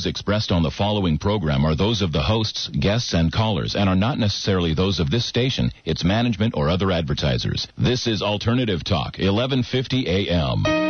views expressed on the following program are those of the hosts, guests, and callers and are not necessarily those of this station, its management, or other advertisers. This is Alternative Talk, 1150 AM.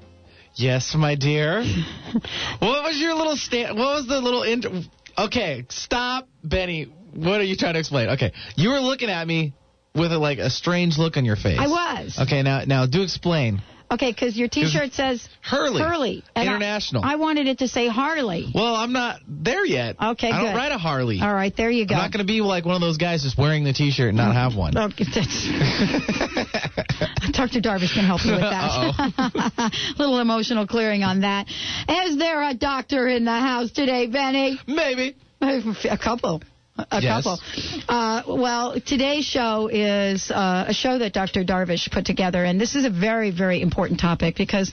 Yes, my dear. what was your little sta- What was the little int- Okay, stop, Benny. What are you trying to explain? Okay, you were looking at me with a, like a strange look on your face. I was. Okay, now now do explain. Okay, because your T-shirt says Hurley. Hurley and I- International. I, wanted it to say Harley. well, I'm not there yet. Okay, I don't ride a Harley. All right, there you go. I'm not going to be like one of those guys just wearing the T-shirt and not have one. Okay, Dr. Darvish can help you with that. little emotional clearing on that. Is there a doctor in the house today, Benny? Maybe. A couple. A Yes. couple. Uh, well, today's show is uh, a show that Dr. Darvish put together, and this is a very, very important topic because,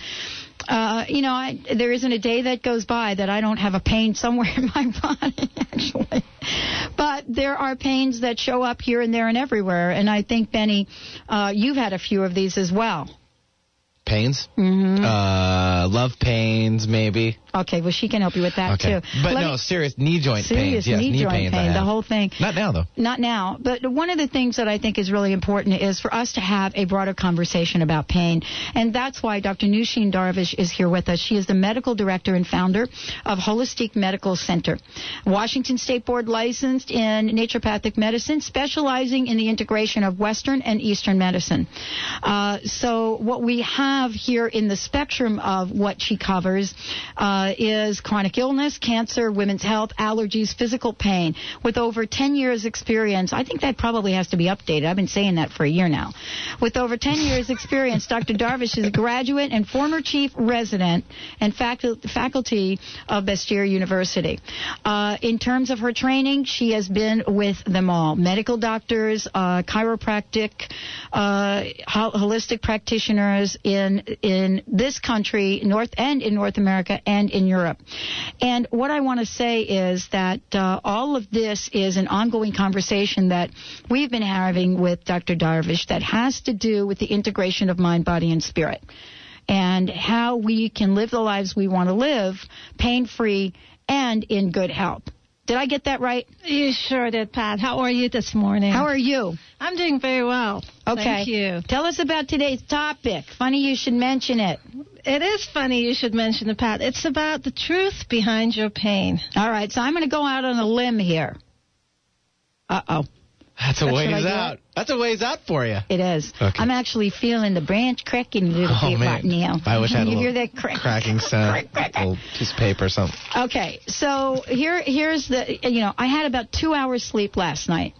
uh, you know, I, there isn't a day that goes by that I don't have a pain somewhere in my body, actually. But there are pains that show up here and there and everywhere, and I think, Benny, uh, you've had a few of these as well. Pains. Mm-hmm. Uh, love pains, maybe. Okay, well, she can help you with that, okay. too. But Let no, me- serious knee joint serious pains. Yes, knee, joint pains. Pain, the whole thing. Not now though. Not now, but one of the things that I think is really important is for us to have a broader conversation about pain. And that's why Dr. Nooshin Darvish is here with us. She is the medical director and founder of Holistic Medical Center, Washington State Board licensed in naturopathic medicine, specializing in the integration of Western and Eastern medicine. Uh, so what we have here in the spectrum of what she covers uh, is chronic illness, cancer, women's health, allergies, physical pain. With over 10 years experience, I think that probably has to be updated. I've been saying that for a year now. With over 10 years experience, Dr. Darvish is a graduate and former chief resident and facul- faculty of Bastyr University. Uh, in terms of her training, she has been with them all. Medical doctors, uh, chiropractic, uh, hol- holistic practitioners in, in this country, North and in North America and in Europe. And what I want to say is that uh, all of this is an ongoing conversation that we've been having with Dr. Darvish that has to do with the integration of mind, body, and spirit. And how we can live the lives we want to live pain free and in good health. Did I get that right? You sure did, Pat. How are you this morning? How are you? I'm doing very well. Okay. Thank you. Tell us about today's topic. Funny you should mention it. It is funny you should mention it, Pat. It's about the truth behind your pain. All right, so I'm going to go out on a limb here. Uh oh. That's a Should I ways out. That's a ways out for you. It is. Okay. I'm actually feeling the branch cracking a little Oh bit man, right now. I wish I had a you little hear that crack? cracking sound, Crack, crack, little piece of paper or something. Okay, so here here's the you know I had about two hours sleep last night,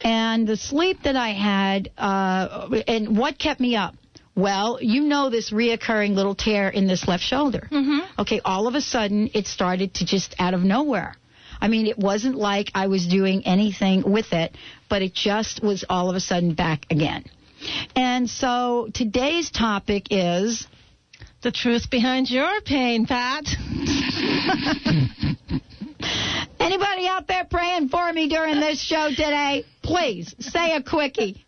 and the sleep that I had uh, and what kept me up. Well, you know this reoccurring little tear in this left shoulder. Mm-hmm. Okay, all of a sudden it started to just out of nowhere. I mean, it wasn't like I was doing anything with it, but it just was all of a sudden back again. And so today's topic is The truth behind your pain, Pat. Anybody out there praying for me during this show today? Please say a quickie.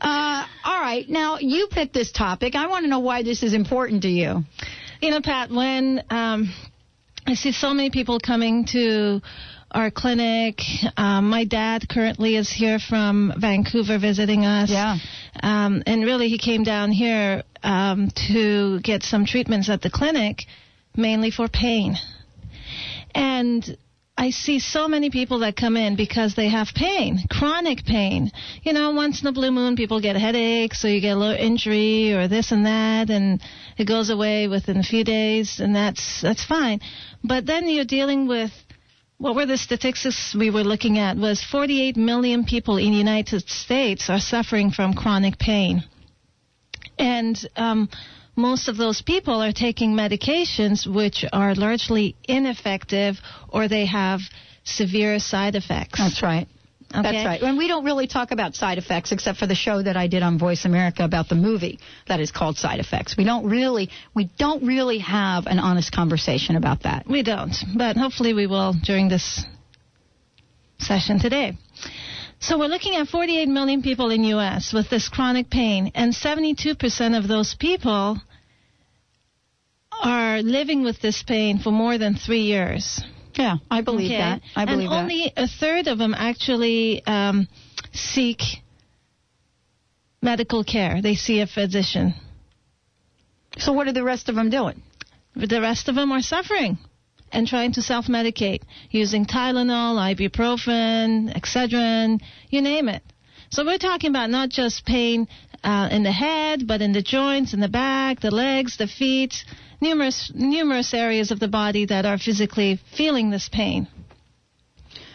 Uh, all right, now you picked this topic. I want to know why this is important to you. You know, Pat, when um, I see so many people coming to our clinic, um, my dad currently is here from Vancouver visiting us. Yeah. Um, and really, he came down here um, to get some treatments at the clinic, mainly for pain. And I see so many people that come in because they have pain, chronic pain. You know, once in a blue moon, people get headaches, or you get a little injury, or this and that, and it goes away within a few days, and that's that's fine. But then you're dealing with what were the statistics we were looking at was 48 million people in the United States are suffering from chronic pain. And um, most of those people are taking medications which are largely ineffective or they have severe side effects. That's right. Okay? That's right. And we don't really talk about side effects except for the show that I did on Voice America about the movie that is called Side Effects. We don't really we don't really have an honest conversation about that. We don't, but hopefully we will during this session today. So we're looking at 48 million people in US with this chronic pain and 72% of those people are living with this pain for more than 3 years. Yeah, I believe Okay? that. I believe and that. only a third of them actually um, seek medical care. They see a physician. So what are the rest of them doing? The rest of them are suffering and trying to self-medicate using Tylenol, ibuprofen, Excedrin, you name it. So we're talking about not just pain uh, in the head, but in the joints, in the back, the legs, the feet, numerous numerous areas of the body that are physically feeling this pain.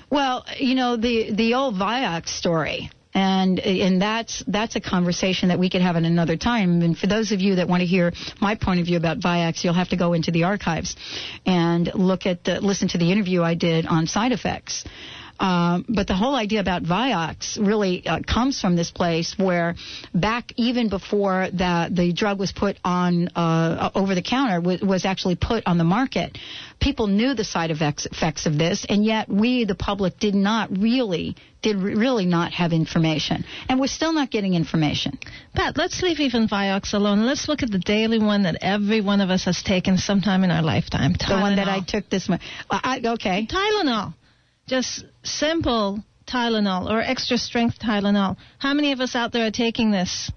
Well, you know the the old Vioxx story, and and that's that's a conversation that we could have at another time. And for those of you that want to hear my point of view about Vioxx, you'll have to go into the archives and look at the listen to the interview I did on side effects. Um, but the whole idea about Vioxx really uh, comes from this place where back even before that the drug was put on uh, over the counter w- was actually put on the market, people knew the side effects, effects of this, and yet we, the public, did not really did re- really not have information, and we're still not getting information. Pat, let's leave even Vioxx alone. Let's look at the daily one that every one of us has taken sometime in our lifetime. The one that I took this month. I, okay. Tylenol. Just simple Tylenol or extra strength Tylenol. How many of us out there are taking this?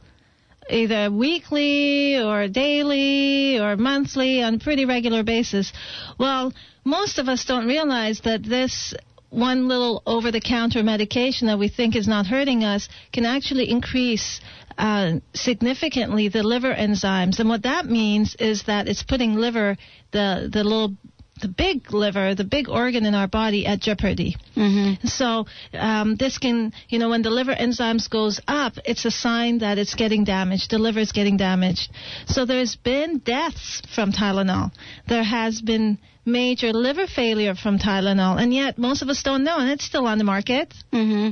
Either weekly or daily or monthly on a pretty regular basis. Well, most of us don't realize that this one little over the counter medication that we think is not hurting us can actually increase uh, significantly the liver enzymes. And what that means is that it's putting liver, the, the little the big liver, the big organ in our body at jeopardy. Mm-hmm. So um, this can, you know, when the liver enzymes goes up, it's a sign that it's getting damaged. The liver is getting damaged. So there's been deaths from Tylenol. There has been major liver failure from Tylenol, and yet most of us don't know, and it's still on the market. hmm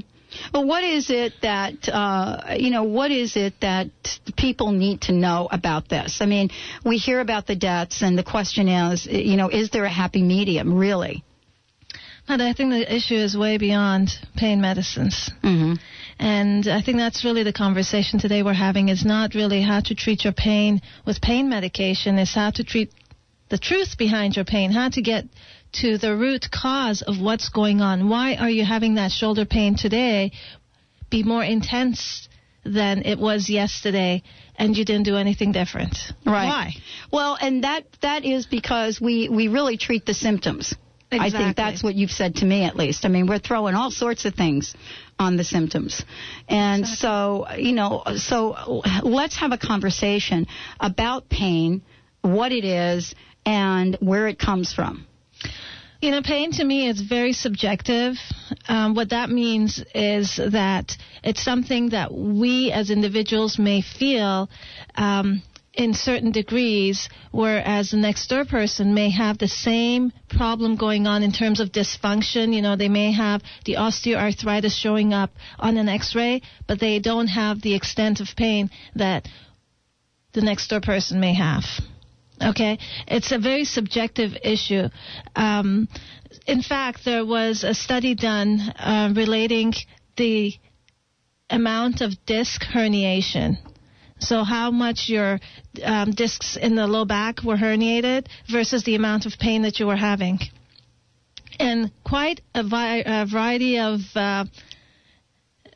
Well, what is it that uh, you know? What is it that people need to know about this? I mean, we hear about the deaths, and the question is, you know, is there a happy medium, really? But I think the issue is way beyond pain medicines. Mm-hmm. And I think that's really the conversation today we're having is not really how to treat your pain with pain medication, is how to treat the truth behind your pain, how to get to the root cause of what's going on. Why are you having that shoulder pain today be more intense than it was yesterday and you didn't do anything different? Right. Why? Well, and that that is because we we really treat the symptoms. Exactly. I think that's what you've said to me, at least. I mean, we're throwing all sorts of things on the symptoms. And so, you know, so let's have a conversation about pain, what it is, and where it comes from. You know, pain to me is very subjective. Um, what that means is that it's something that we as individuals may feel um, in certain degrees, whereas the next door person may have the same problem going on in terms of dysfunction. You know, they may have the osteoarthritis showing up on an x-ray, but they don't have the extent of pain that the next door person may have. Okay, it's a very subjective issue. Um, in fact, there was a study done uh, relating the amount of disc herniation. So, how much your um, discs in the low back were herniated versus the amount of pain that you were having. And quite a, vi- a variety of uh,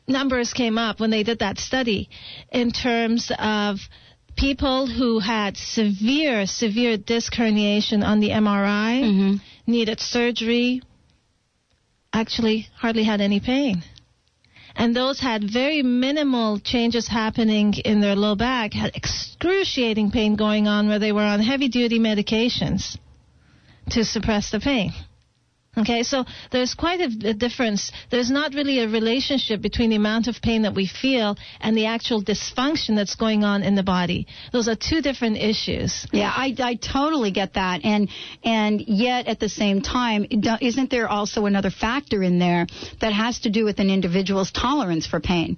numbers came up when they did that study in terms of people who had severe, severe disc herniation on the MRI, Mm-hmm. needed surgery, actually hardly had any pain. And those had very minimal changes happening in their low back, had excruciating pain going on where they were on heavy duty medications to suppress the pain. Okay, so there's quite a, a, difference. There's not really a relationship between the amount of pain that we feel and the actual dysfunction that's going on in the body. Those are two different issues. Yeah, I, I totally get that, and and yet at the same time, isn't there also another factor in there that has to do with an individual's tolerance for pain?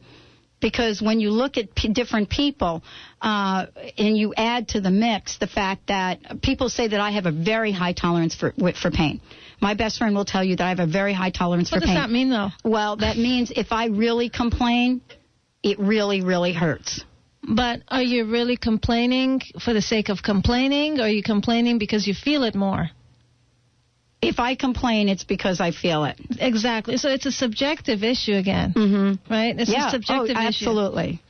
because when you look at p- different people uh, and you add to the mix the fact that people say that I have a very high tolerance for for pain. My best friend will tell you that I have a very high tolerance what for pain. What does that mean, though? Well, that means if I really complain, it really, really hurts. But are you really complaining for the sake of complaining, or are you complaining because you feel it more? if I complain, it's because I feel it. Exactly. So it's a subjective issue again, mm-hmm. right? It's yeah. a subjective oh, absolutely. issue. Absolutely.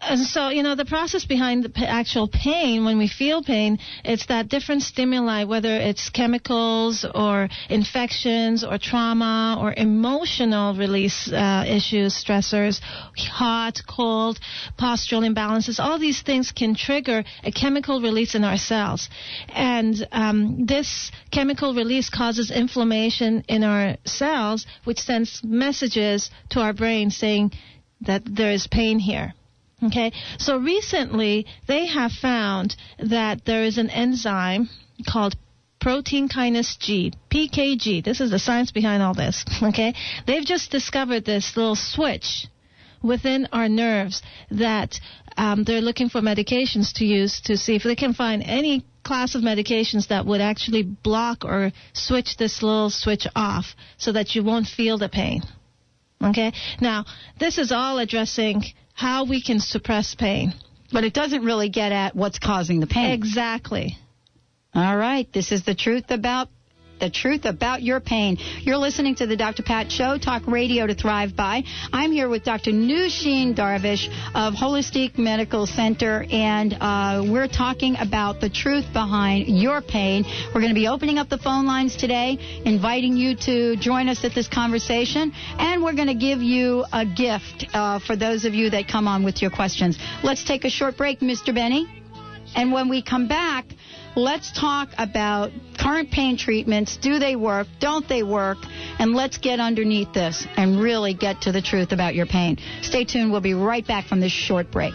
And so, you know, the process behind the p- actual pain, when we feel pain, it's that different stimuli, whether it's chemicals or infections or trauma or emotional release uh, issues, stressors, hot, cold, postural imbalances, all these things can trigger a chemical release in our cells. And um, this chemical release causes inflammation in our cells, which sends messages to our brain saying, that there is pain here. Okay, so recently they have found that there is an enzyme called protein kinase G, PKG. This is the science behind all this. Okay, they've just discovered this little switch within our nerves that um, they're looking for medications to use to see if they can find any class of medications that would actually block or switch this little switch off so that you won't feel the pain. Okay? Now, this is all addressing how we can suppress pain. But it doesn't really get at what's causing the pain. Exactly. All right. This is the truth about the truth about your pain. You're listening to the Dr. Pat Show, talk radio to thrive by. I'm here with Dr. Nooshin Darvish of Holistic Medical Center, and uh, we're talking about the truth behind your pain. We're going to be opening up the phone lines today, inviting you to join us at this conversation, and we're going to give you a gift uh, for those of you that come on with your questions. Let's take a short break, Mr. Benny. And when we come back, let's talk about current pain treatments. Do they work? Don't they work? And let's get underneath this and really get to the truth about your pain. Stay tuned. We'll be right back from this short break.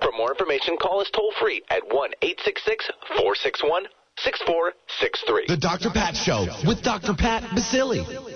For more information, call us toll free at 1 866 461 6463. The Dr. Pat Show with Dr. Pat Baccili.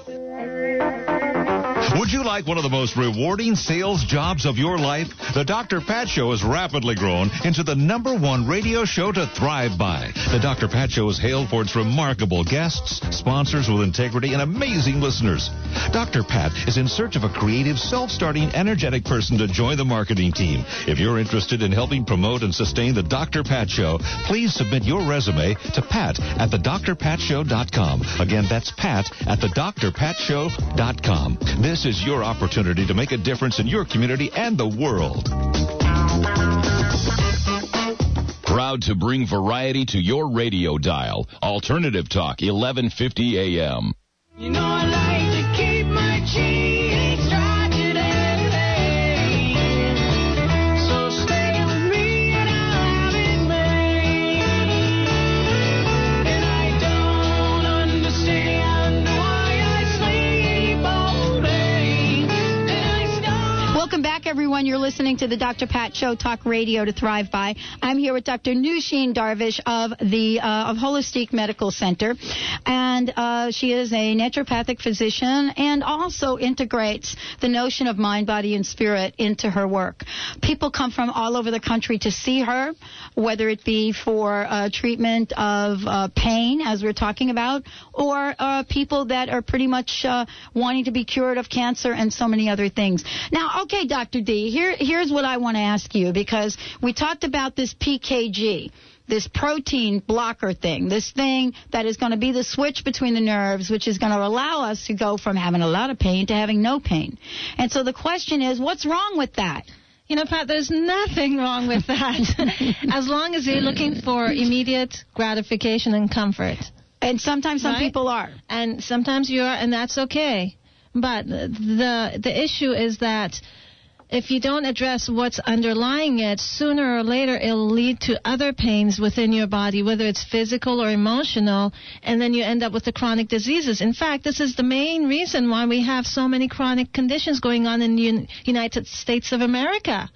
Would you like one of the most rewarding sales jobs of your life? The Dr. Pat Show has rapidly grown into the number one radio show to thrive by. The Dr. Pat Show is hailed for its remarkable guests, sponsors with integrity, and amazing listeners. Dr. Pat is in search of a creative, self-starting, energetic person to join the marketing team. If you're interested in helping promote and sustain the Dr. Pat Show, please submit your resume to pat at thedrpatshow.com. Again, that's pat at thedrpatshow.com. This is your opportunity to make a difference in your community and the world. Proud to bring variety to your radio dial. Alternative Talk, 1150 AM. You know everyone. You're listening to the Dr. Pat Show, Talk Radio to Thrive By. I'm here with Dr. Nooshin Darvish of the uh, of Holistic Medical Center, and uh, she is a naturopathic physician and also integrates the notion of mind, body, and spirit into her work. People come from all over the country to see her, whether it be for uh, treatment of uh, pain, as we're talking about, or uh, people that are pretty much uh, wanting to be cured of cancer and so many other things. Now, okay, Dr. D, here, here's what I want to ask you because we talked about this PKG. This protein blocker thing, this thing that is going to be the switch between the nerves, which is going to allow us to go from having a lot of pain to having no pain. And so the question is, what's wrong with that? You know, Pat, there's nothing wrong with that. as long as you're looking for immediate gratification and comfort. And sometimes some Right? people are. And sometimes you are, and that's okay. But the the issue is that if you don't address what's underlying it, sooner or later it'll lead to other pains within your body, whether it's physical or emotional, and then you end up with the chronic diseases. In fact, this is the main reason why we have so many chronic conditions going on in the Un- United States of America.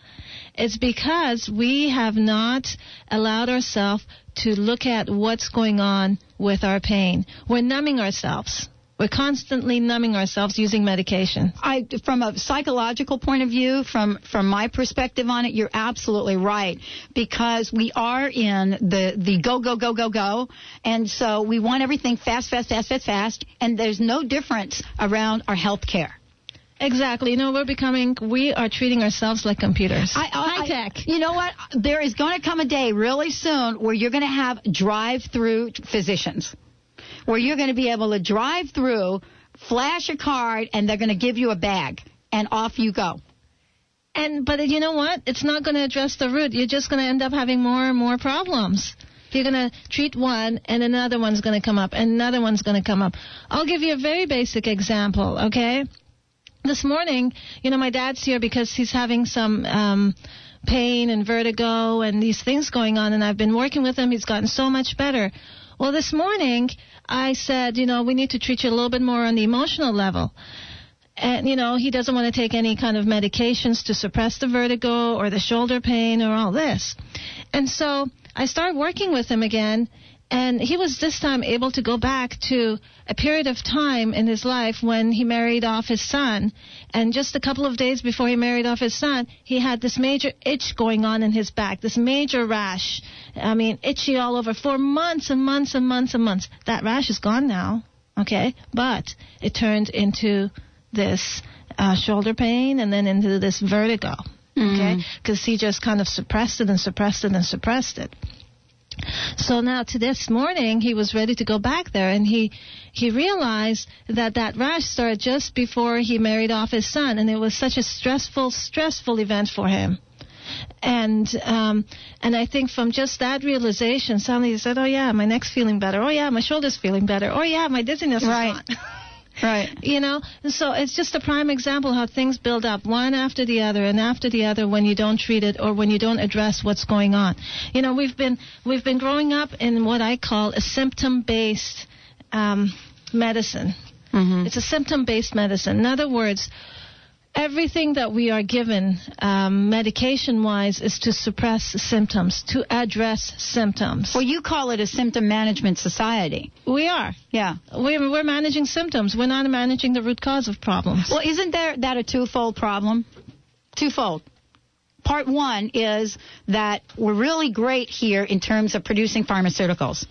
It's because we have not allowed ourselves to look at what's going on with our pain. We're numbing ourselves. We're constantly numbing ourselves using medication. I, from a psychological point of view, from from my perspective on it, you're absolutely right because we are in the the go go go go go, and so we want everything fast, fast, fast, fast, fast, and there's no difference around our health care. Exactly. You know, we're becoming, we are treating ourselves like computers. I, I, High tech. You know what? There is going to come a day really soon where you're going to have drive-through physicians, where you're going to be able to drive through, flash a card, and they're going to give you a bag, and off you go. And but you know what? It's not going to address the root. You're just going to end up having more and more problems. You're going to treat one, and another one's going to come up, and another one's going to come up. I'll give you a very basic example, okay? This morning, you know, my dad's here because he's having some um, pain and vertigo and these things going on, and I've been working with him. He's gotten so much better. Well, this morning, I said, you know, we need to treat you a little bit more on the emotional level. And you know he doesn't want to take any kind of medications to suppress the vertigo or the shoulder pain or all this. And so i started working with him again and he was this time able to go back to a period of time in his life when he married off his son. And just a couple of days before he married off his son he had this major itch going on in his back this major rash. I mean itchy all over for months and months and months and months. That rash is gone now okay? But it turned into this uh, shoulder pain and then into this vertigo. Okay, because he just kind of suppressed it and suppressed it and suppressed it. So now to this morning, he was ready to go back there, and he he realized that that rash started just before he married off his son, and it was such a stressful, stressful event for him. And um, and I think from just that realization, suddenly he said, "Oh yeah, my neck's feeling better. Oh yeah, my shoulder's feeling better. Oh yeah, my dizziness Right. is gone." Right. you know? And so it's just a prime example how things build up one after the other and after the other when you don't treat it or when you don't address what's going on. You know we've been we've been growing up in what i call a symptom based um, medicine. It's a symptom based medicine. In other words everything that we are given um, medication wise is to suppress symptoms, to address symptoms. Well, you call it a symptom management society. We are. Yeah. We're, we're managing symptoms. We're not managing the root cause of problems. Well, isn't there that a twofold problem? Twofold. Part one is that we're really great here in terms of producing pharmaceuticals.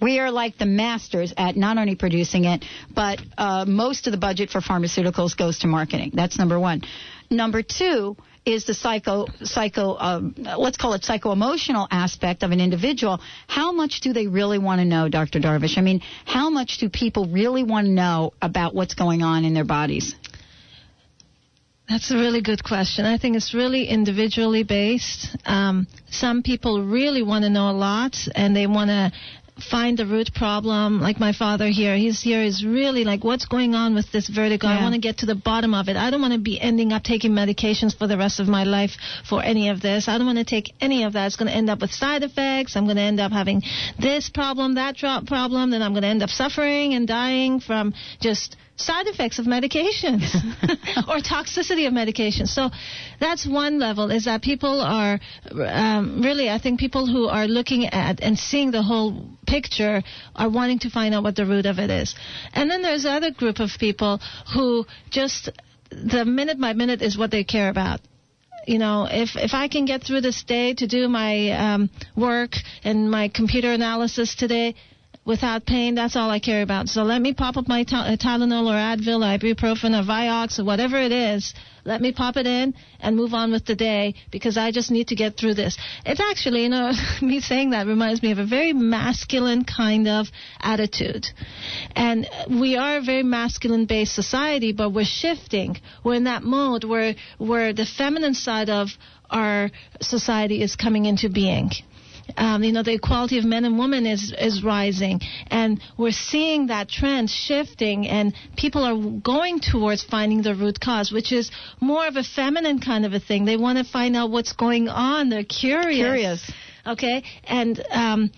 We are like the masters at not only producing it, but uh, most of the budget for pharmaceuticals goes to marketing. That's number one. Number two is the psycho, psycho, um, let's call it psycho emotional aspect of an individual. How much do they really want to know, Dr. Darvish? I mean, how much do people really want to know about what's going on in their bodies? That's a really good question. I think it's really individually based. Um, some people really want to know a lot and they want to find the root problem. Like my father here, he's here is really like, what's going on with this vertigo? I want to get to the bottom of it. I don't want to be ending up taking medications for the rest of my life for any of this. I don't want to take any of that. It's going to end up with side effects. I'm going to end up having this problem, that drop problem. Then I'm going to end up suffering and dying from just side effects of medications or toxicity of medications. So that's one level is that people are um, really, I think people who are looking at and seeing the whole picture are wanting to find out what the root of it is. And then there's another group of people who just the minute by minute is what they care about you know, if if I can get through this day to do my um, work and my computer analysis today without pain, that's all I care about. So let me pop up my uh, Tylenol or Advil or ibuprofen or Vioxx or whatever it is. Let me pop it in and move on with the day because I just need to get through this. It's actually, you know, me saying that reminds me of a very masculine kind of attitude. And we are a very masculine based society, but we're shifting. We're in that mode where, where the feminine side of our society is coming into being. Um, you know, the equality of men and women is is rising, and we're seeing that trend shifting, and people are going towards finding the root cause, which is more of a feminine kind of a thing. They want to find out what's going on. They're curious. Curious. Okay, and um,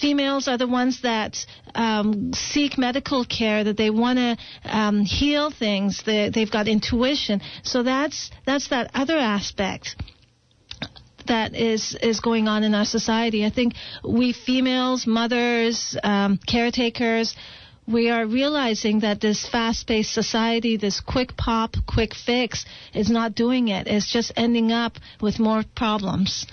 females are the ones that um, seek medical care, that they want to um, heal things. They, they've got intuition. So that's that's that other aspect that is is going on in our society. I think we females, mothers, um, caretakers. We are realizing that this fast-paced society, this quick pop, quick fix, is not doing it. It's just ending up with more problems.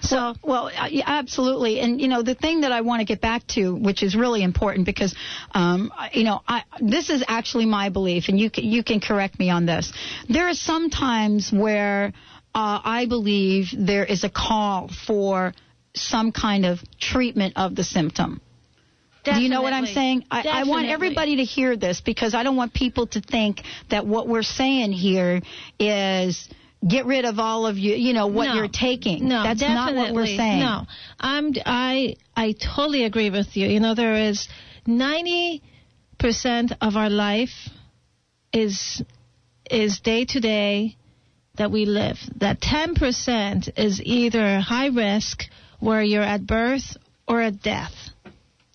So, well, uh, absolutely. And, you know, the thing that I want to get back to, which is really important because, um, you know, I, this is actually my belief, and you you can correct me on this. There are some times where uh, I believe there is a call for some kind of treatment of the symptom. Do you know what I'm saying? I, I want everybody to hear this because I don't want people to think that what we're saying here is get rid of all of you, you know, what No. you're taking. No, That's not what we're definitely. saying. No, I'm I I totally agree with you. You know, there is ninety percent of our life is is day to day that we live. That ten percent is either high risk, where you're at birth, or at death.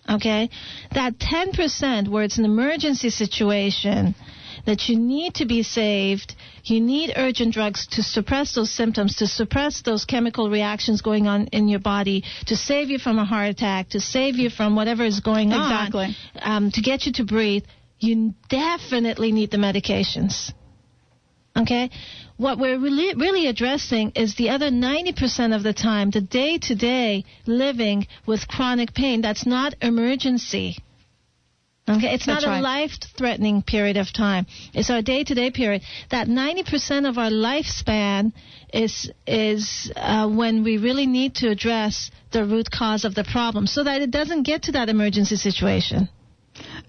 Okay, that ten percent where it's an emergency situation that you need to be saved. You need urgent drugs to suppress those symptoms, to suppress those chemical reactions going on in your body, to save you from a heart attack, to save you from whatever is going on, Exactly. um, to get you to breathe. You definitely need the medications. Okay? What we're really, really addressing is the other 90% of the time, the day to day living with chronic pain. That's not emergency. Okay, it's That's not right. a life-threatening period of time. It's our day-to-day period. That 90% of our lifespan is is uh, when we really need to address the root cause of the problem, so that it doesn't get to that emergency situation.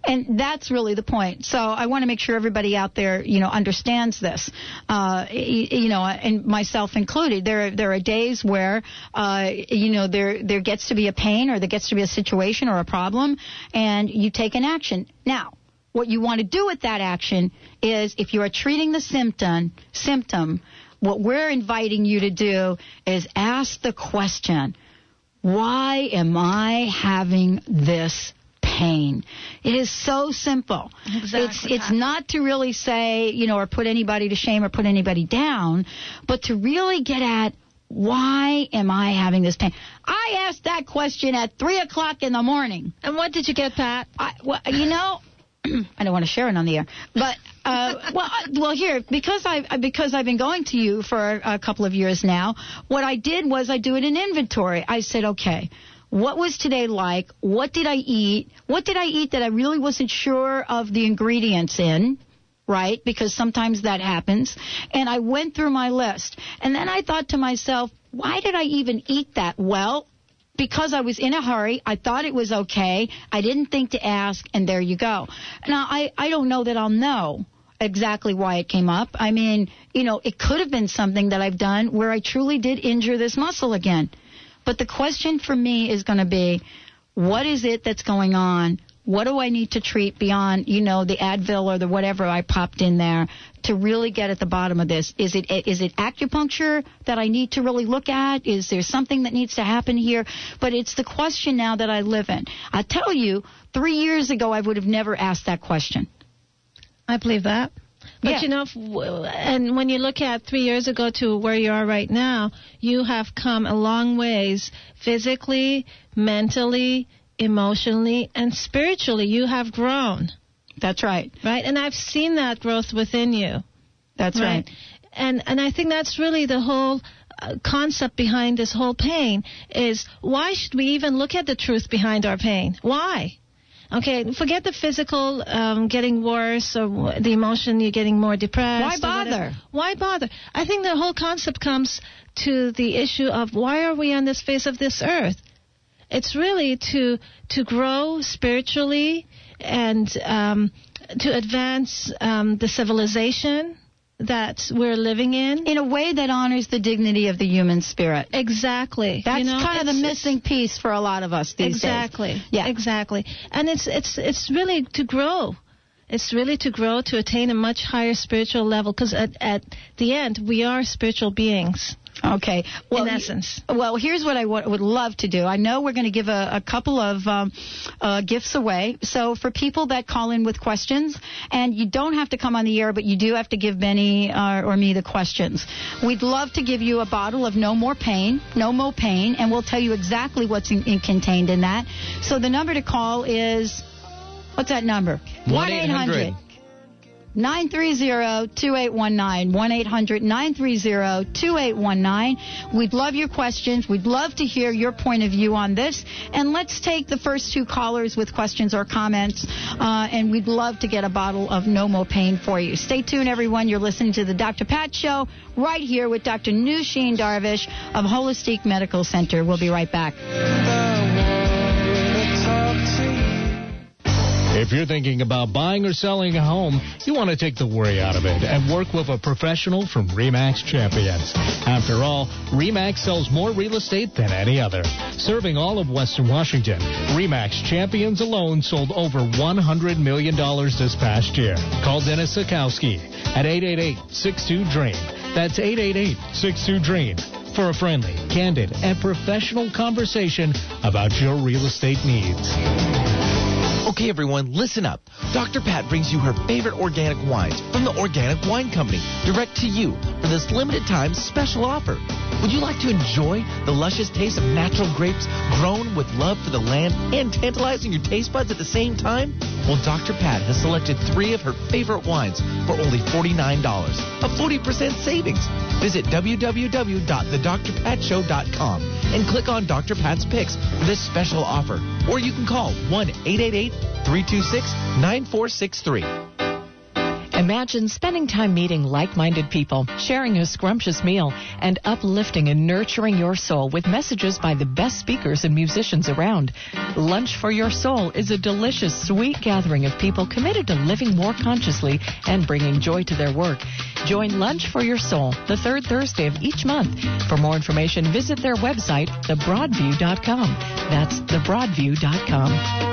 And that's really the point. So I want to make sure everybody out there, you know, understands this. Uh, you know, and myself included. There, are, there are days where, uh, you know, there there gets to be a pain or there gets to be a situation or a problem, and you take an action. Now, what you want to do with that action is, if you are treating the symptom, symptom, what we're inviting you to do is ask the question, why am I having this pain? It is so simple. Exactly. It's it's not to really say, you know, or put anybody to shame or put anybody down, but to really get at why am I having this pain? I asked that question at three o'clock in the morning. And what did you get, Pat? I, well, you know, I don't want to share it on the air, but uh, well, I- well, here because I because I've been going to you for a, a couple of years now. What I did was I do it an inventory. I said, okay. What was today like? What did I eat? What did I eat that I really wasn't sure of the ingredients in? Right? Because sometimes that happens. And I went through my list. And then I thought to myself, why did I even eat that? Well, because I was in a hurry, I thought it was okay. I didn't think to ask, and there you go. Now, I, I don't know that I'll know exactly why it came up. I mean, you know, it could have been something that I've done where I truly did injure this muscle again. But the question for me is going to be, what is it that's going on? What do I need to treat beyond, you know, the Advil or the whatever I popped in there to really get at the bottom of this? Is it is it acupuncture that I need to really look at? Is there something that needs to happen here? But it's the question now that I live in. I tell you, three years ago I would have never asked that question. I believe that. But Yeah. you know, and when you look at three years ago to where you are right now, you have come a long ways physically, mentally, emotionally, and spiritually. You have grown, That's right. right? And I've seen that growth within you. That's right. And and I think that's really the whole uh, concept behind this whole pain is why should we even look at the truth behind our pain? Why? Okay, forget the physical um, getting worse or the emotion you're getting more depressed. Why bother? Why bother? I think the whole concept comes to the issue of why are we on this face of this earth? It's really to to grow spiritually and um, to advance um, the civilization that we're living in. In a way that honors the dignity of the human spirit. Exactly. That's You know, kind of the missing piece for a lot of us these exactly. days. Yeah. Exactly. And it's it's it's really to grow. It's really to grow to attain a much higher spiritual level because at, at the end we are spiritual beings. Okay. Well, in essence. Well, here's what I w- would love to do. I know we're going to give a, a couple of um, uh, gifts away. So for people that call in with questions, and you don't have to come on the air, but you do have to give Benny uh, or me the questions. We'd love to give you a bottle of No More Pain, No More Pain, and we'll tell you exactly what's in, in contained in that. So the number to call is, what's that number? 1-800. 930-2819. 1-800-930-2819. We'd love your questions. We'd love to hear your point of view on this. And let's take the first two callers with questions or comments. Uh, and we'd love to get a bottle of No More Pain for you. Stay tuned, everyone. You're listening to the Dr. Pat Show right here with Dr. Nooshin Darvish of Holistic Medical Center. We'll be right back. If you're thinking about buying or selling a home, you want to take the worry out of it and work with a professional from REMAX Champions. After all, REMAX sells more real estate than any other. Serving all of Western Washington, REMAX Champions alone sold over $100 million this past year. Call Dennis Sikowski at 888-62-DREAM. That's 888-62-DREAM for a friendly, candid, and professional conversation about your real estate needs. Okay, everyone, listen up. Dr. Pat brings you her favorite organic wines from the Organic Wine Company direct to you for this limited time special offer. Would you like to enjoy the luscious taste of natural grapes grown with love for the land and tantalizing your taste buds at the same time? Well, Dr. Pat has selected three of her favorite wines for only $49, a 40% savings. Visit www.thedrpatshow.com and click on Dr. Pat's Picks for this special offer. Or you can call 1 888 326 9463. Imagine spending time meeting like minded people, sharing a scrumptious meal, and uplifting and nurturing your soul with messages by the best speakers and musicians around. Lunch for Your Soul is a delicious, sweet gathering of people committed to living more consciously and bringing joy to their work. Join Lunch for Your Soul the third Thursday of each month. For more information, visit their website, thebroadview.com. That's thebroadview.com.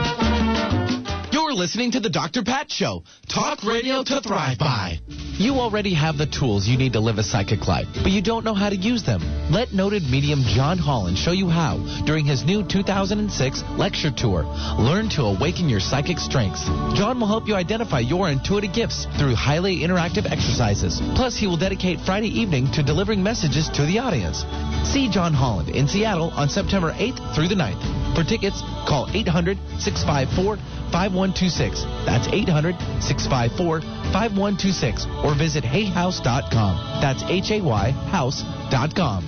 You're listening to the Dr. Pat Show. Talk radio to thrive by. You already have the tools you need to live a psychic life, but you don't know how to use them. Let noted medium John Holland show you how during his new 2006 lecture tour. Learn to awaken your psychic strengths. John will help you identify your intuitive gifts through highly interactive exercises. Plus, he will dedicate Friday evening to delivering messages to the audience. See John Holland in Seattle on September 8th through the 9th. For tickets, call 800 654 5126. That's 800 654 5126. Or visit hayhouse.com. That's H A Y house.com.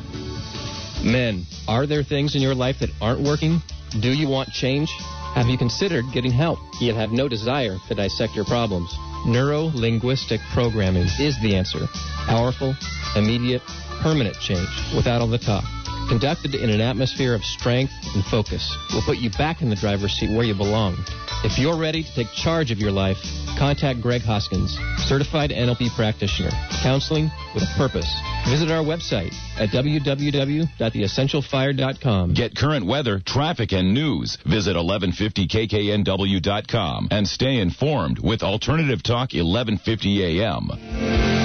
Men, are there things in your life that aren't working? Do you want change? Have you considered getting help, yet have no desire to dissect your problems? Neuro linguistic programming is the answer. Powerful, immediate, permanent change without all the talk. Conducted in an atmosphere of strength and focus will put you back in the driver's seat where you belong. If you're ready to take charge of your life, contact Greg Hoskins, certified NLP practitioner, counseling with a purpose. Visit our website at www.theessentialfire.com. Get current weather, traffic, and news. Visit 1150kknw.com and stay informed with Alternative Talk 1150 AM.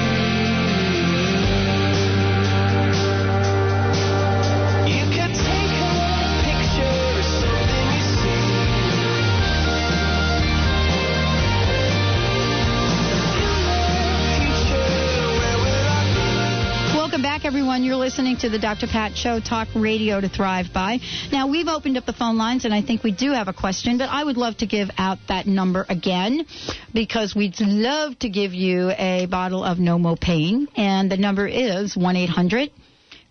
Listening to the Dr. Pat Show, Talk Radio to Thrive By. Now, we've opened up the phone lines, and I think we do have a question, but I would love to give out that number again because we'd love to give you a bottle of No More Pain, and the number is 1 800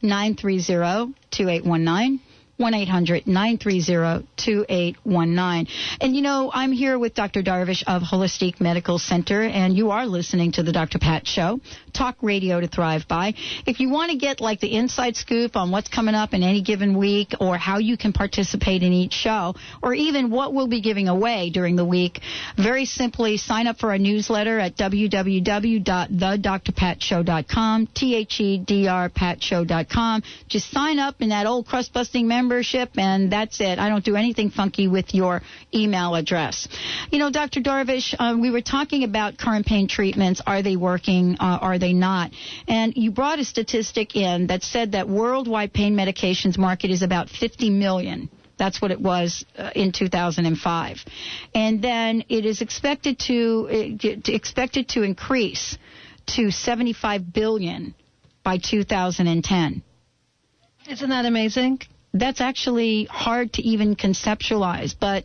930 2819. 1 800 930 2819. And you know, I'm here with Dr. Darvish of Holistic Medical Center, and you are listening to the Dr. Pat Show, talk radio to thrive by. If you want to get like the inside scoop on what's coming up in any given week, or how you can participate in each show, or even what we'll be giving away during the week, very simply sign up for our newsletter at www.thedrpatshow.com, T H E D R patshow.com. Just sign up in that old crust busting membership, and that's it. I don't do anything funky with your email address. You know, Dr. Darvish, um, we were talking about current pain treatments. Are they working? Uh, are they not? And you brought a statistic in that said that worldwide pain medications market is about 50 million. That's what it was uh, in 2005, and then it is expected to uh, expected to increase to 75 billion by 2010. Isn't that amazing? That's actually hard to even conceptualize, but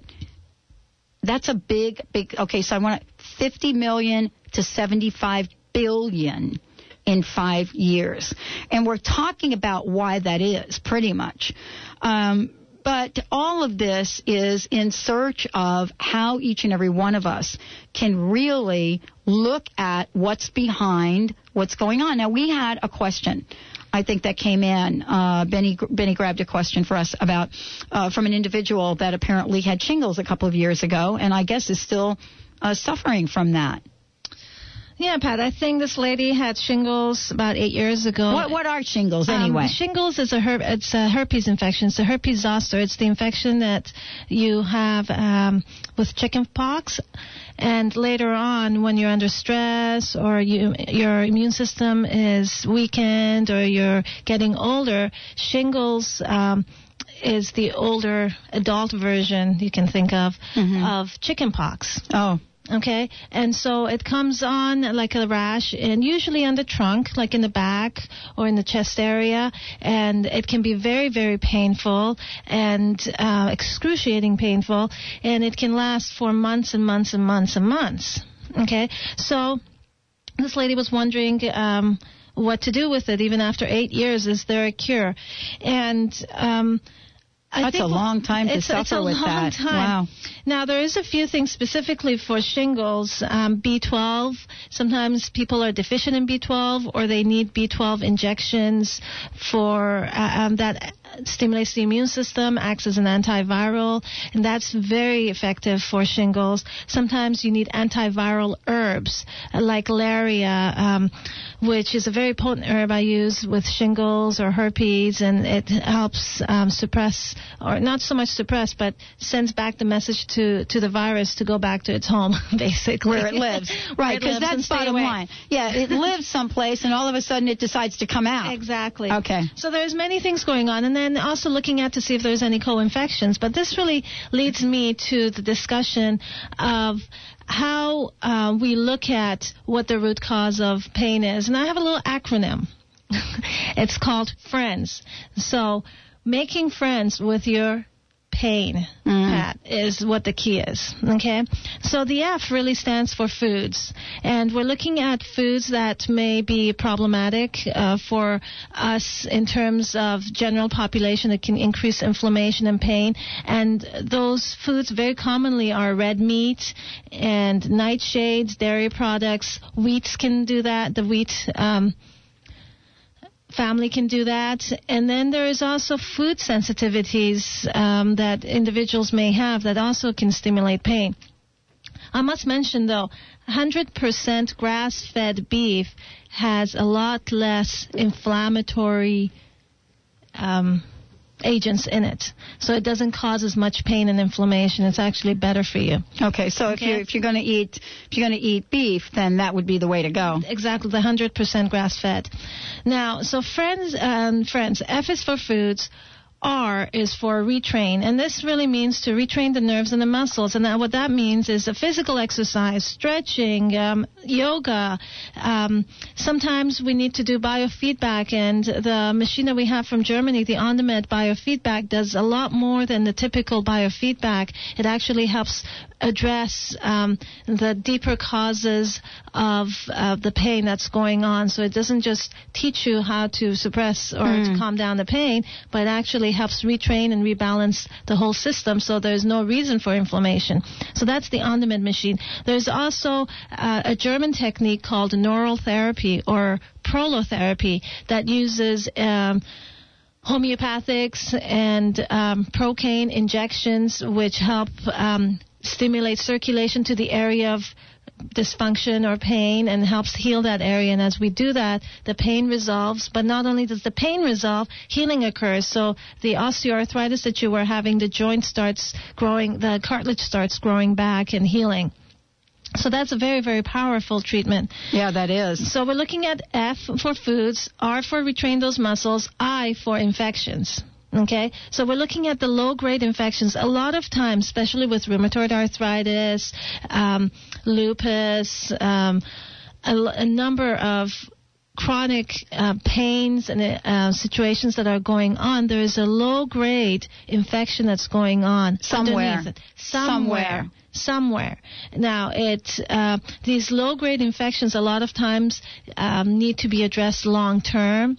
that's a big, big. Okay, so I want 50 million to 75 billion in five years, and we're talking about why that is pretty much. Um, but all of this is in search of how each and every one of us can really look at what's behind what's going on. Now, we had a question. I think that came in. Uh, Benny Benny grabbed a question for us about uh, from an individual that apparently had shingles a couple of years ago, and I guess is still uh, suffering from that. Yeah, Pat. I think this lady had shingles about eight years ago. What what are shingles Um, anyway? shingles is a herp. It's a herpes infection. It's a herpes zoster. It's the infection that you have um, with chickenpox, and later on, when you're under stress or you, your immune system is weakened or you're getting older, shingles. Um, is the older adult version you can think of of chickenpox. Oh. Okay, and so it comes on like a rash, and usually on the trunk, like in the back or in the chest area, and it can be very, very painful and uh, excruciating painful, and it can last for months and months and months and months. Okay, so this lady was wondering. Um, what to do with it even after eight years? Is there a cure? And um, I That's a long time to it's, suffer it's a with long that. Time. Wow. Now there is a few things specifically for shingles. Um, B12. Sometimes people are deficient in B12, or they need B12 injections for uh, um, that stimulates the immune system, acts as an antiviral, and that's very effective for shingles. Sometimes you need antiviral herbs uh, like Larrea, um, which is a very potent herb I use with shingles or herpes, and it helps um, suppress, or not so much suppress, but sends back the message to, to the virus to go back to its home, basically. where it lives. Right, because that's bottom away. line. Yeah, it lives someplace and all of a sudden it decides to come out. Exactly. Okay. So there's many things going on, and then also looking at to see if there's any co-infections. But this really leads me to the discussion of how uh, we look at what the root cause of pain is. And I have a little acronym. it's called FRIENDS. So making friends with your pain, Pat, is what the key is. Okay? So the F really stands for foods. And we're looking at foods that may be problematic uh, for us in terms of general population that can increase inflammation and pain. And those foods very commonly are red meat and nightshades, dairy products. Wheats can do that. The wheat. Um, family can do that. And then there is also food sensitivities um, that individuals may have that also can stimulate pain. I must mention though, 100% grass-fed beef has a lot less inflammatory um, agents in it, so it doesn't cause as much pain and inflammation. It's actually better for you. Okay, so if you're if you're going to eat if you're going to eat beef, then that would be the way to go. Exactly, the 100% grass fed. Now, so friends, um, friends, F is for foods. R is for retrain, and this really means to retrain the nerves and the muscles. And that, what that means is a physical exercise, stretching, um, yoga. Um, sometimes we need to do biofeedback, and the machine that we have from Germany, the ONDAMED biofeedback, does a lot more than the typical biofeedback. It actually helps address um, the deeper causes of uh, the pain that's going on. So it doesn't just teach you how to suppress or to calm down the pain, but it actually helps retrain and rebalance the whole system so there's no reason for inflammation. So that's the ONDAMED machine. There's also uh, a German technique called neural therapy or prolotherapy that uses um, homeopathics and um, procaine injections, which help um, stimulate circulation to the area of dysfunction or pain and helps heal that area. And as we do that, the pain resolves. But not only does the pain resolve, healing occurs. So the osteoarthritis that you were having, the joint starts growing, the cartilage starts growing back and healing. So that's a very, very powerful treatment. Yeah, that is. So we're looking at F for foods, R for retrain those muscles, I for infections. Okay, so we're looking at the low grade infections. A lot of times, especially with rheumatoid arthritis, um, lupus, um, a, a number of chronic uh, pains and uh, situations that are going on, there is a low grade infection that's going on Somewhere. Somewhere. Somewhere. Now, it uh, these low grade infections a lot of times um, need to be addressed long term,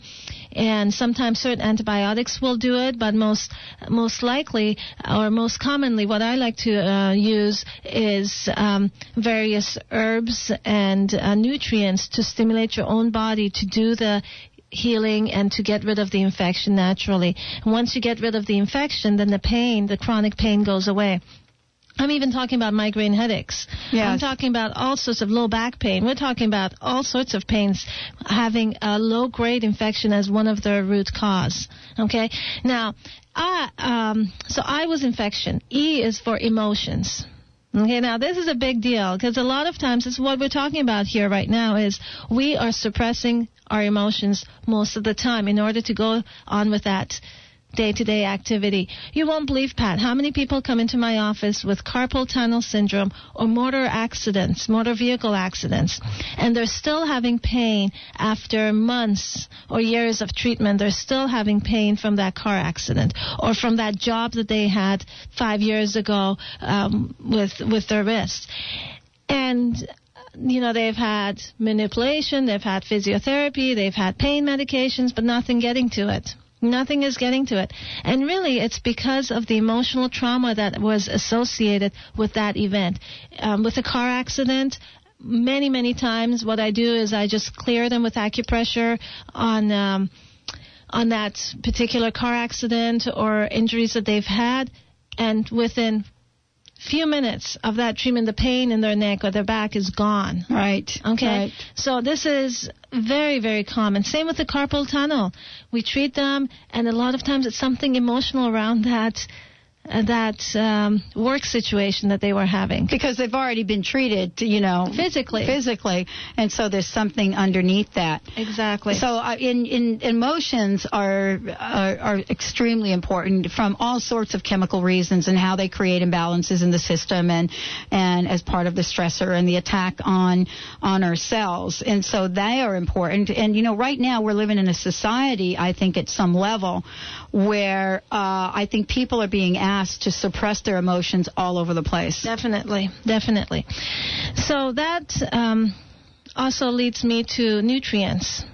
and sometimes certain antibiotics will do it. But most most likely or most commonly, what I like to uh, use is um, various herbs and uh, nutrients to stimulate your own body to do the healing and to get rid of the infection naturally. Once you get rid of the infection, then the pain, the chronic pain goes away. I'm even talking about migraine headaches. Yes. I'm talking about all sorts of low back pain. We're talking about all sorts of pains having a low grade infection as one of the root cause. Okay? Now, I, um, so I was infection. E is for emotions. Okay, now this is a big deal because a lot of times it's what we're talking about here right now is we are suppressing our emotions most of the time in order to go on with that day-to-day activity. You won't believe, Pat, how many people come into my office with carpal tunnel syndrome or motor accidents, motor vehicle accidents, and they're still having pain after months or years of treatment. They're still having pain from that car accident or from that job that they had five years ago um, with with their wrist. And you know, they've had manipulation, they've had physiotherapy, they've had pain medications, but nothing getting to it. Nothing is getting to it. And really, it's because of the emotional trauma that was associated with that event. Um, with a car accident, many, many times what I do is I just clear them with acupressure on. Um, on that particular car accident or injuries that they've had, and within few minutes of that treatment, the pain in their neck or their back is gone. Right. Okay. Right. So this is very, very common. Same with the carpal tunnel. We treat them, and a lot of times it's something emotional around that. That um, work situation that they were having because they've already been treated, you know, physically, physically, and so there's something underneath that. Exactly. So, uh, in, in emotions are, are are extremely important from all sorts of chemical reasons and how they create imbalances in the system and and as part of the stressor and the attack on on our cells, and so they are important. And you know, right now we're living in a society, I think, at some level, where uh, I think people are being asked to suppress their emotions all over the place. Definitely, definitely. So that um, also leads me to nutrients.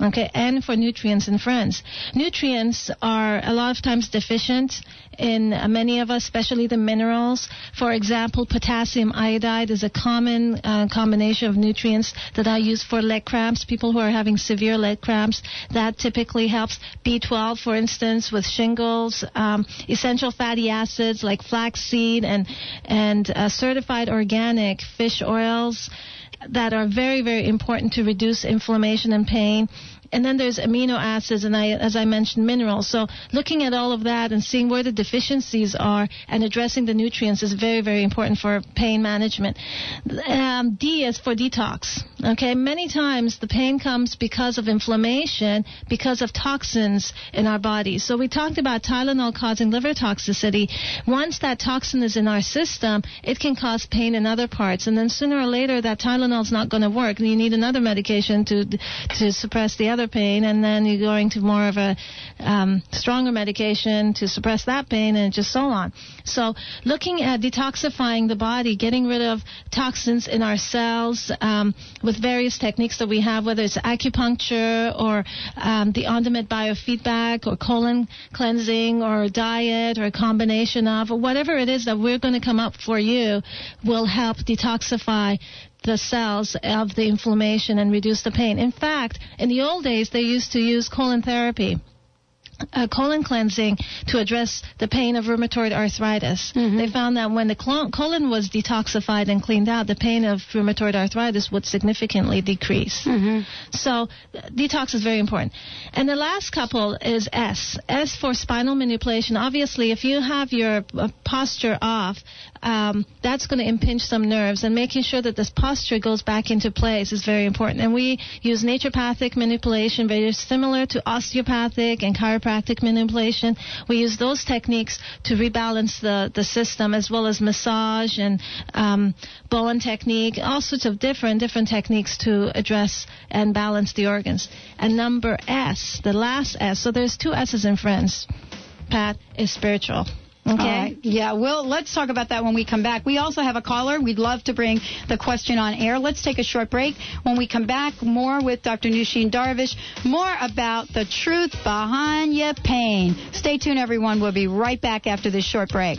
Okay, and for nutrients in friends. Nutrients are a lot of times deficient in many of us, especially the minerals. For example, potassium iodide is a common uh, combination of nutrients that I use for leg cramps. People who are having severe leg cramps, that typically helps. B12, for instance, with shingles. Um, essential fatty acids like flaxseed and and uh, certified organic fish oils that are very, very important to reduce inflammation and pain. And then there's amino acids, and I, as I mentioned, minerals. So looking at all of that and seeing where the deficiencies are and addressing the nutrients is very, very important for pain management. Um, D is for detox. Okay, many times the pain comes because of inflammation, because of toxins in our bodies. So we talked about Tylenol causing liver toxicity. Once that toxin is in our system, it can cause pain in other parts, and then sooner or later that Tylenol is not going to work, and you need another medication to to suppress the other pain, and then you're going to more of a um, stronger medication to suppress that pain, and just so on. So looking at detoxifying the body, getting rid of toxins in our cells um, with various techniques that we have, whether it's acupuncture or um, the ONDAMED biofeedback or colon cleansing or diet or a combination of, or whatever it is that we're going to come up for you, will help detoxify the cells of the inflammation and reduce the pain. In fact, in the old days, they used to use colon therapy. Uh, colon cleansing to address the pain of rheumatoid arthritis. They found that when the colon was detoxified and cleaned out, the pain of rheumatoid arthritis would significantly decrease. So, uh, detox is very important. And the last couple is S. S for spinal manipulation. Obviously, if you have your uh, posture off, um, that's going to impinge some nerves, and making sure that this posture goes back into place is very important. And we use naturopathic manipulation, very similar to osteopathic and chiropractic manipulation. We use those techniques to rebalance the, the system, as well as massage and um, Bowen technique, all sorts of different different techniques to address and balance the organs. And number S, the last S. So there's two S's in friends. Pat is spiritual. Okay. All right. Yeah, well, let's talk about that when we come back. We also have a caller. We'd love to bring the question on air. Let's take a short break. When we come back, more with Dr. Nooshin Darvish, more about the truth behind your pain. Stay tuned, everyone. We'll be right back after this short break.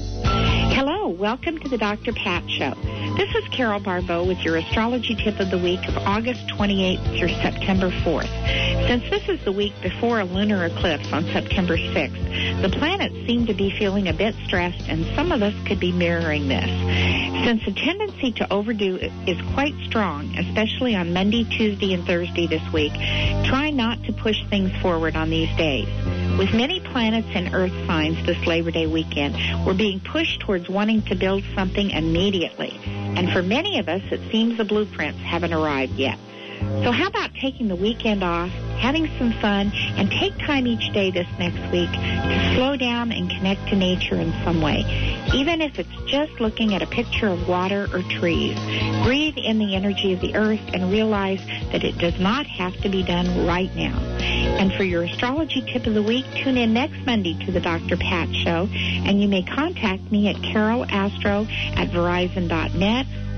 Hello, welcome to the Dr. Pat Show. This is Carol Barbeau with your astrology tip of the week of August 28th through September 4th. Since this is the week before a lunar eclipse on September 6th, the planets seem to be feeling a bit stressed, and some of us could be mirroring this. Since the tendency to overdo is quite strong, especially on Monday, Tuesday, and Thursday this week, try not to push things forward on these days. With many planets and Earth signs this Labor Day weekend, we're being pushed towards wanting to build something immediately. And for many of us, it seems the blueprints haven't arrived yet. So how about taking the weekend off, having some fun, and take time each day this next week to slow down and connect to nature in some way, even if it's just looking at a picture of water or trees. Breathe in the energy of the earth and realize that it does not have to be done right now. And for your astrology tip of the week, tune in next Monday to the Dr. Pat Show, and you may contact me at carolastro at verizon.net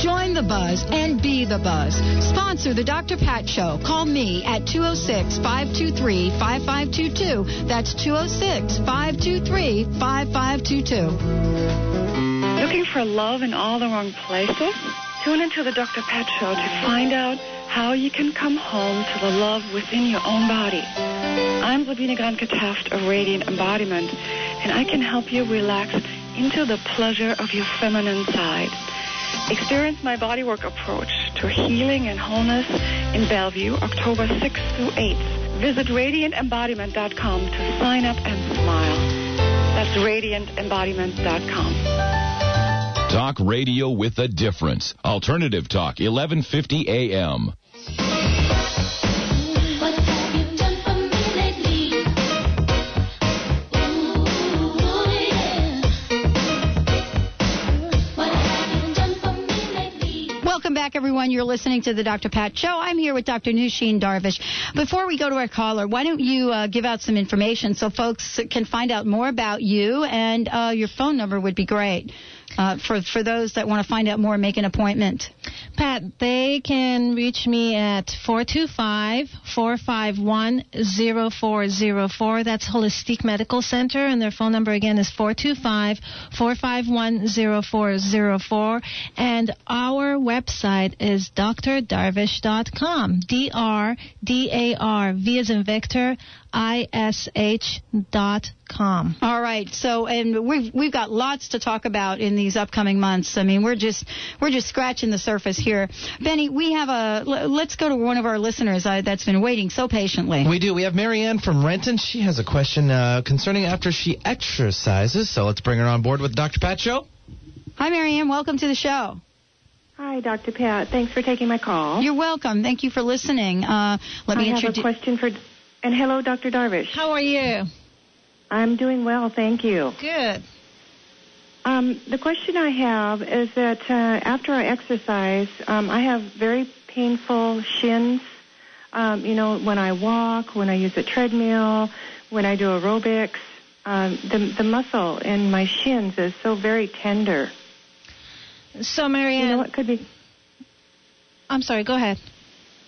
Join the buzz and be the buzz. Sponsor the Dr. Pat Show. Call me at 206 523 5522. That's 206 523 5522. Looking for love in all the wrong places? Tune into the Dr. Pat Show to find out how you can come home to the love within your own body. I'm Labina Granka Taft of Radiant Embodiment, and I can help you relax into the pleasure of your feminine side. Experience my bodywork approach to healing and wholeness in Bellevue, October 6th through 8th. Visit radiantembodiment.com to sign up and smile. That's radiantembodiment.com. Talk radio with a difference. Alternative Talk, 1150 AM. Back, everyone. You're listening to the Dr. Pat Show. I'm here with Dr. Nooshin Darvish. Before we go to our caller, why don't you uh, give out some information so folks can find out more about you and uh, your phone number would be great uh, for for those that want to find out more and make an appointment. Pat, they can reach me at 425-451-0404. That's Holistic Medical Center, and their phone number again is 425-451-0404. And our website is drdarvish.com. D-R-D-A-R, V as in Victor, I-S-H dot com. All right. So, and we've we've got lots to talk about in these upcoming months. I mean, we're just we're just scratching the surface here. Benny, we have a. let's go to one of our listeners uh, that's been waiting so patiently. We do. We have Marianne from Renton. She has a question uh, concerning after she exercises. So let's bring her on board with Dr. Pat Show. Hi, Marianne. Welcome to the show. Hi, Dr. Pat. Thanks for taking my call. You're welcome. Thank you for listening. Uh, let me I have a question for. And hello, Dr. Darvish. How are you? I'm doing well, thank you. Good. Um, the question I have is that uh, after I exercise, um, I have very painful shins. Um, you know, when I walk, when I use a treadmill, when I do aerobics, um, the the muscle in my shins is so very tender. So, Marianne. You know what could be? I'm sorry, go ahead.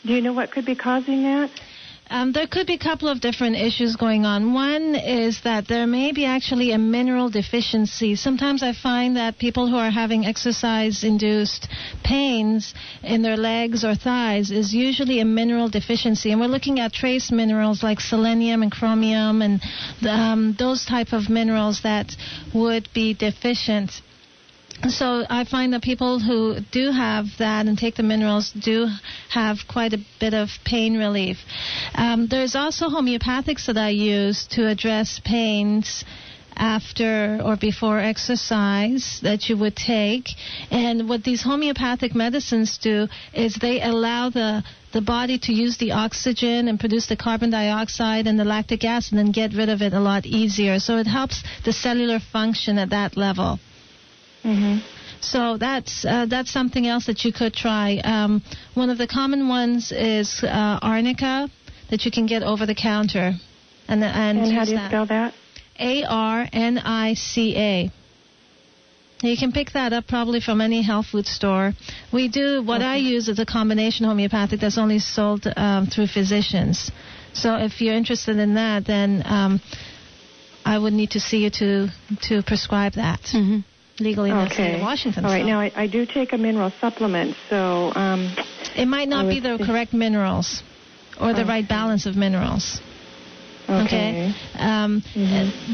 Do you know what could be causing that? Um, there could be a couple of different issues going on. One is that there may be actually a mineral deficiency. Sometimes I find that people who are having exercise induced pains in their legs or thighs is usually a mineral deficiency. And we're looking at trace minerals like selenium and chromium and um, those type of minerals that would be deficient. So I find that people who do have that and take the minerals do have quite a bit of pain relief. Um, there's also homeopathics that I use to address pains after or before exercise that you would take. And what these homeopathic medicines do is they allow the the body to use the oxygen and produce the carbon dioxide and the lactic acid and get rid of it a lot easier. So it helps the cellular function at that level. Mm-hmm. So that's uh, that's something else that you could try. Um, one of the common ones is uh, arnica that you can get over the counter. And, and, And how do you that. spell that? A R N I C A. You can pick that up probably from any health food store. We do what I use is a combination homeopathic that's only sold um, through physicians. So if you're interested in that, then um, I would need to see you to to prescribe that legally in the state Okay. of Washington. All right. so. Now I, I do take a mineral supplement, so um, it might not be the think- correct minerals or the right balance of minerals. Okay. Um,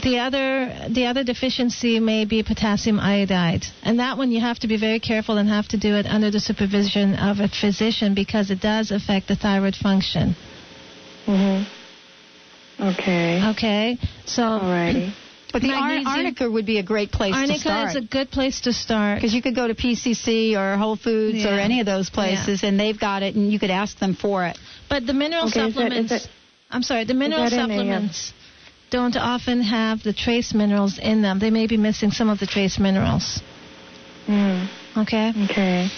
The other the other deficiency may be potassium iodide, and that one you have to be very careful and have to do it under the supervision of a physician because it does affect the thyroid function. Mhm. Okay. Okay. So. Alrighty. But the Ar- Arnica would be a great place to start. Arnica start. is a good place to start. Because you could go to PCC or Whole Foods or any of those places, and they've got it, and you could ask them for it. But the mineral Okay, is that- is supplements. that- I'm sorry, the mineral that a, um, supplements don't often have the trace minerals in them. They may be missing some of the trace minerals. Mm. Okay. Okay.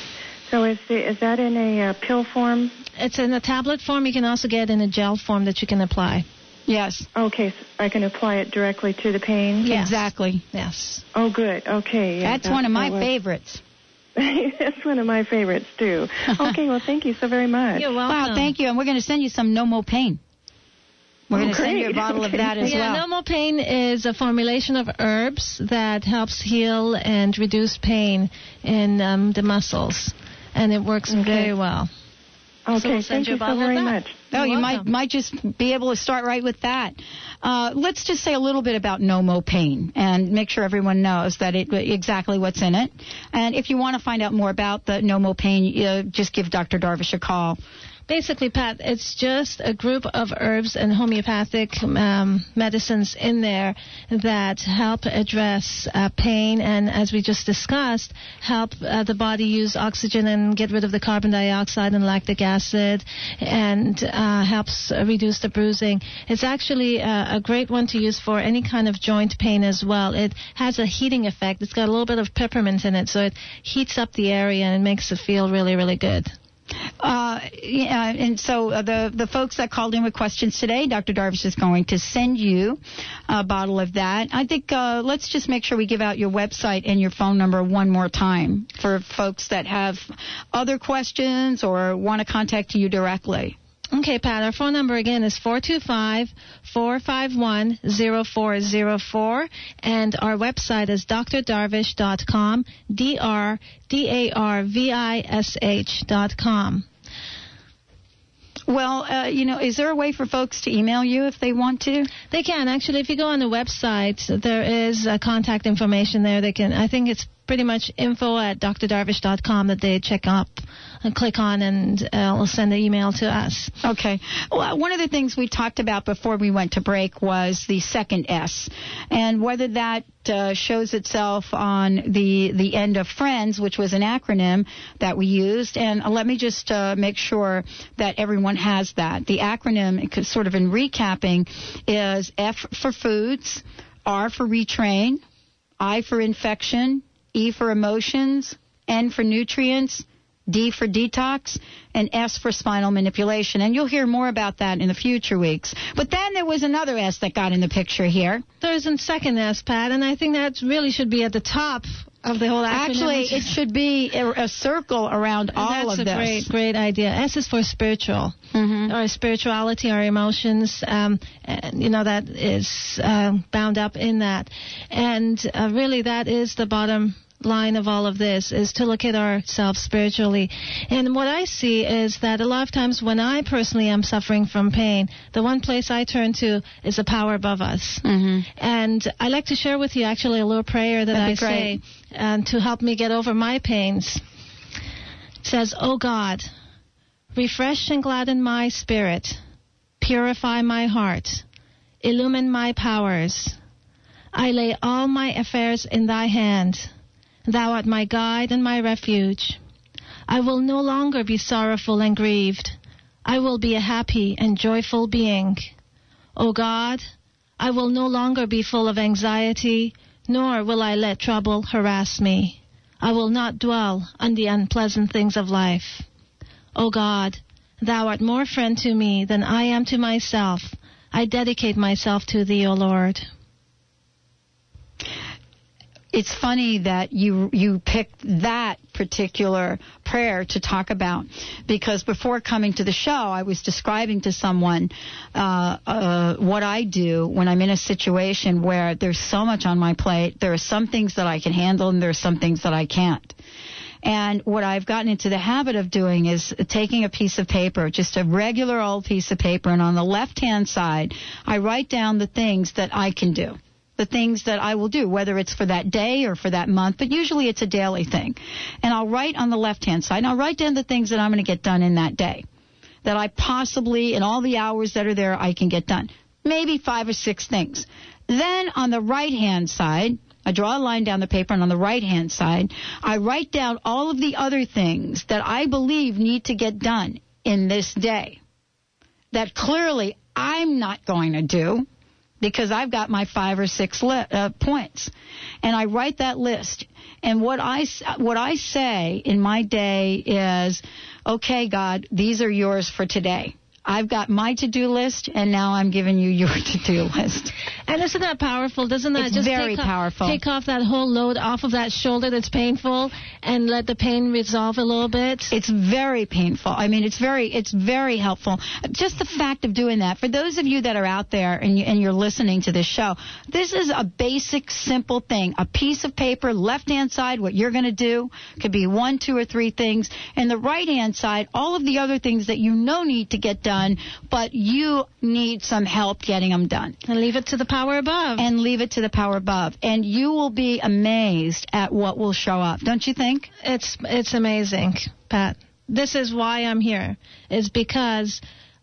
So is the, is that in a uh, pill form? It's in a tablet form. You can also get in a gel form that you can apply. Yes. Okay, so I can apply it directly to the pain. Yes. Exactly. Yes. Oh, good. Okay. Yeah, That's one of my that favorites. That's one of my favorites too. Okay, well, thank you so very much. You're welcome. Wow, thank you. And we're going to send you some No More Pain. We're Oh, going to send you a great. bottle of that as yeah, well. No More Pain is a formulation of herbs that helps heal and reduce pain in um, the muscles, and it works very well. So Okay, we'll thank you you so very much. Oh, you You're might welcome. might just be able to start right with that. Uh, let's just say a little bit about No Mo Pain and make sure everyone knows that it exactly what's in it. And if you want to find out more about the No Mo Pain, uh, just give Dr. Darvish a call. Basically, Pat, it's just a group of herbs and homeopathic um, medicines in there that help address uh, pain and, as we just discussed, help uh, the body use oxygen and get rid of the carbon dioxide and lactic acid, and uh, helps reduce the bruising. It's actually uh, a great one to use for any kind of joint pain as well. It has a heating effect. It's got a little bit of peppermint in it, so it heats up the area and makes it feel really, really good. Uh, yeah, and so uh, the the folks that called in with questions today, Dr. Darvish is going to send you a bottle of that. I think uh, let's just make sure we give out your website and your phone number one more time for folks that have other questions or want to contact you directly. Okay, Pat, our phone number again is 425 451 0404, and our website is drdarvish.com, dot com. Well, uh, you know, is there a way for folks to email you if they want to? They can actually. If you go on the website, there is uh, contact information there. They can. I think it's pretty much info at drdarvish.com that they check up and click on, and uh, will send an email to us. Okay. Well, one of the things we talked about before we went to break was the second S, and whether that uh, shows itself on the the end of Friends, which was an acronym that we used. And uh, let me just uh, make sure that everyone has that. The acronym, sort of in recapping, is F for foods, R for retrain, I for infection, E for emotions, N for nutrients, D for detox, and S for spinal manipulation. And you'll hear more about that in the future weeks. But then there was another S that got in the picture here. There's a second S, Pat, and I think that really should be at the top of the whole acronym. Actually, it should be a, a circle around all That's of a this. great, great idea. S is for spiritual, or spirituality, or emotions. Um, and, you know that is um, bound up in that, and uh, really that is the bottom line of all of this is to look at ourselves spiritually. And what I see is that a lot of times when I personally am suffering from pain, the one place I turn to is a power above us. Mm-hmm. And I like to share with you actually a little prayer that That'd I say um, to help me get over my pains. It says, Oh God, refresh and gladden my spirit, purify my heart, illumine my powers. I lay all my affairs in thy hand. Thou art my guide and my refuge. I will no longer be sorrowful and grieved. I will be a happy and joyful being. O God, I will no longer be full of anxiety, nor will I let trouble harass me. I will not dwell on the unpleasant things of life. O God, Thou art more friend to me than I am to myself. I dedicate myself to Thee, O Lord. It's funny that you you picked that particular prayer to talk about because before coming to the show, I was describing to someone uh, uh, what I do when I'm in a situation where there's so much on my plate. There are some things that I can handle, and there are some things that I can't. And what I've gotten into the habit of doing is taking a piece of paper, just a regular old piece of paper, and on the left hand side, I write down the things that I can do. The things that I will do, whether it's for that day or for that month, but usually it's a daily thing. And I'll write on the left hand side, and I'll write down the things that I'm going to get done in that day. That I possibly, in all the hours that are there, I can get done. Maybe five or six things. Then on the right hand side, I draw a line down the paper, and on the right hand side, I write down all of the other things that I believe need to get done in this day that clearly I'm not going to do because I've got my five or six li- uh, points, and I write that list. And what I what I say in my day is, okay, God, these are yours for today. I've got my to-do list, and now I'm giving you your to-do list. And isn't that powerful? Doesn't that It's just very take off, powerful. take off that whole load off of that shoulder that's painful and let the pain resolve a little bit? It's very painful. I mean, it's very, it's very helpful. Just the fact of doing that. For those of you that are out there and, you, and you're listening to this show, this is a basic, simple thing. A piece of paper, left hand side, what you're going to do could be one, two, or three things, and the right hand side, all of the other things that you know need to get done, but you need some help getting them done. And leave it to the power above. And leave it to the power above, and you will be amazed at what will show up. Don't you think? It's it's amazing, Pat. This is why I'm here. Is because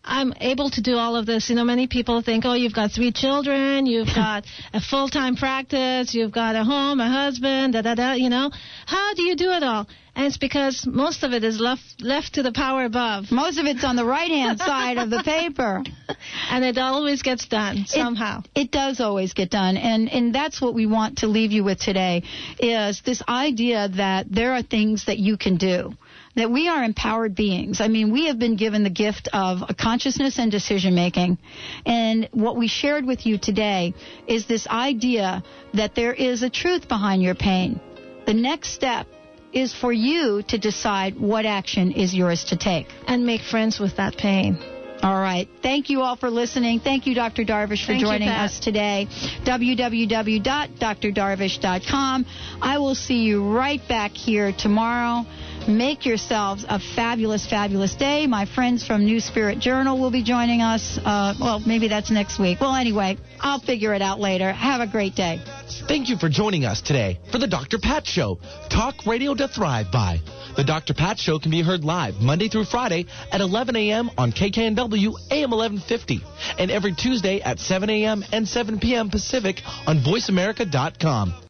I'm able to do all of this. You know, many people think, oh, you've got three children, you've got a full time practice, you've got a home, a husband, da da da. You know, how do you do it all? And it's because most of it is left left to the power above. Most of it's on the right hand side of the paper. and it always gets done somehow. It, it does always get done, and and that's what we want to leave you with today is this idea that there are things that you can do. That we are empowered beings. I mean, we have been given the gift of consciousness and decision making. And what we shared with you today is this idea that there is a truth behind your pain. The next step is for you to decide what action is yours to take. And make friends with that pain. All right. Thank you all for listening. Thank you, Dr. Darvish, for Thank joining Pat. us today. www.drdarvish.com. I will see you right back here tomorrow. Make yourselves a fabulous, fabulous day. My friends from New Spirit Journal will be joining us. Uh, well, maybe that's next week. Well, anyway, I'll figure it out later. Have a great day. Thank you for joining us today for the Dr. Pat Show. Talk radio to thrive by. The Dr. Pat Show can be heard live Monday through Friday at 11 a.m. on KKNW AM 1150 and every Tuesday at 7 a.m. and 7 p.m. Pacific on VoiceAmerica.com.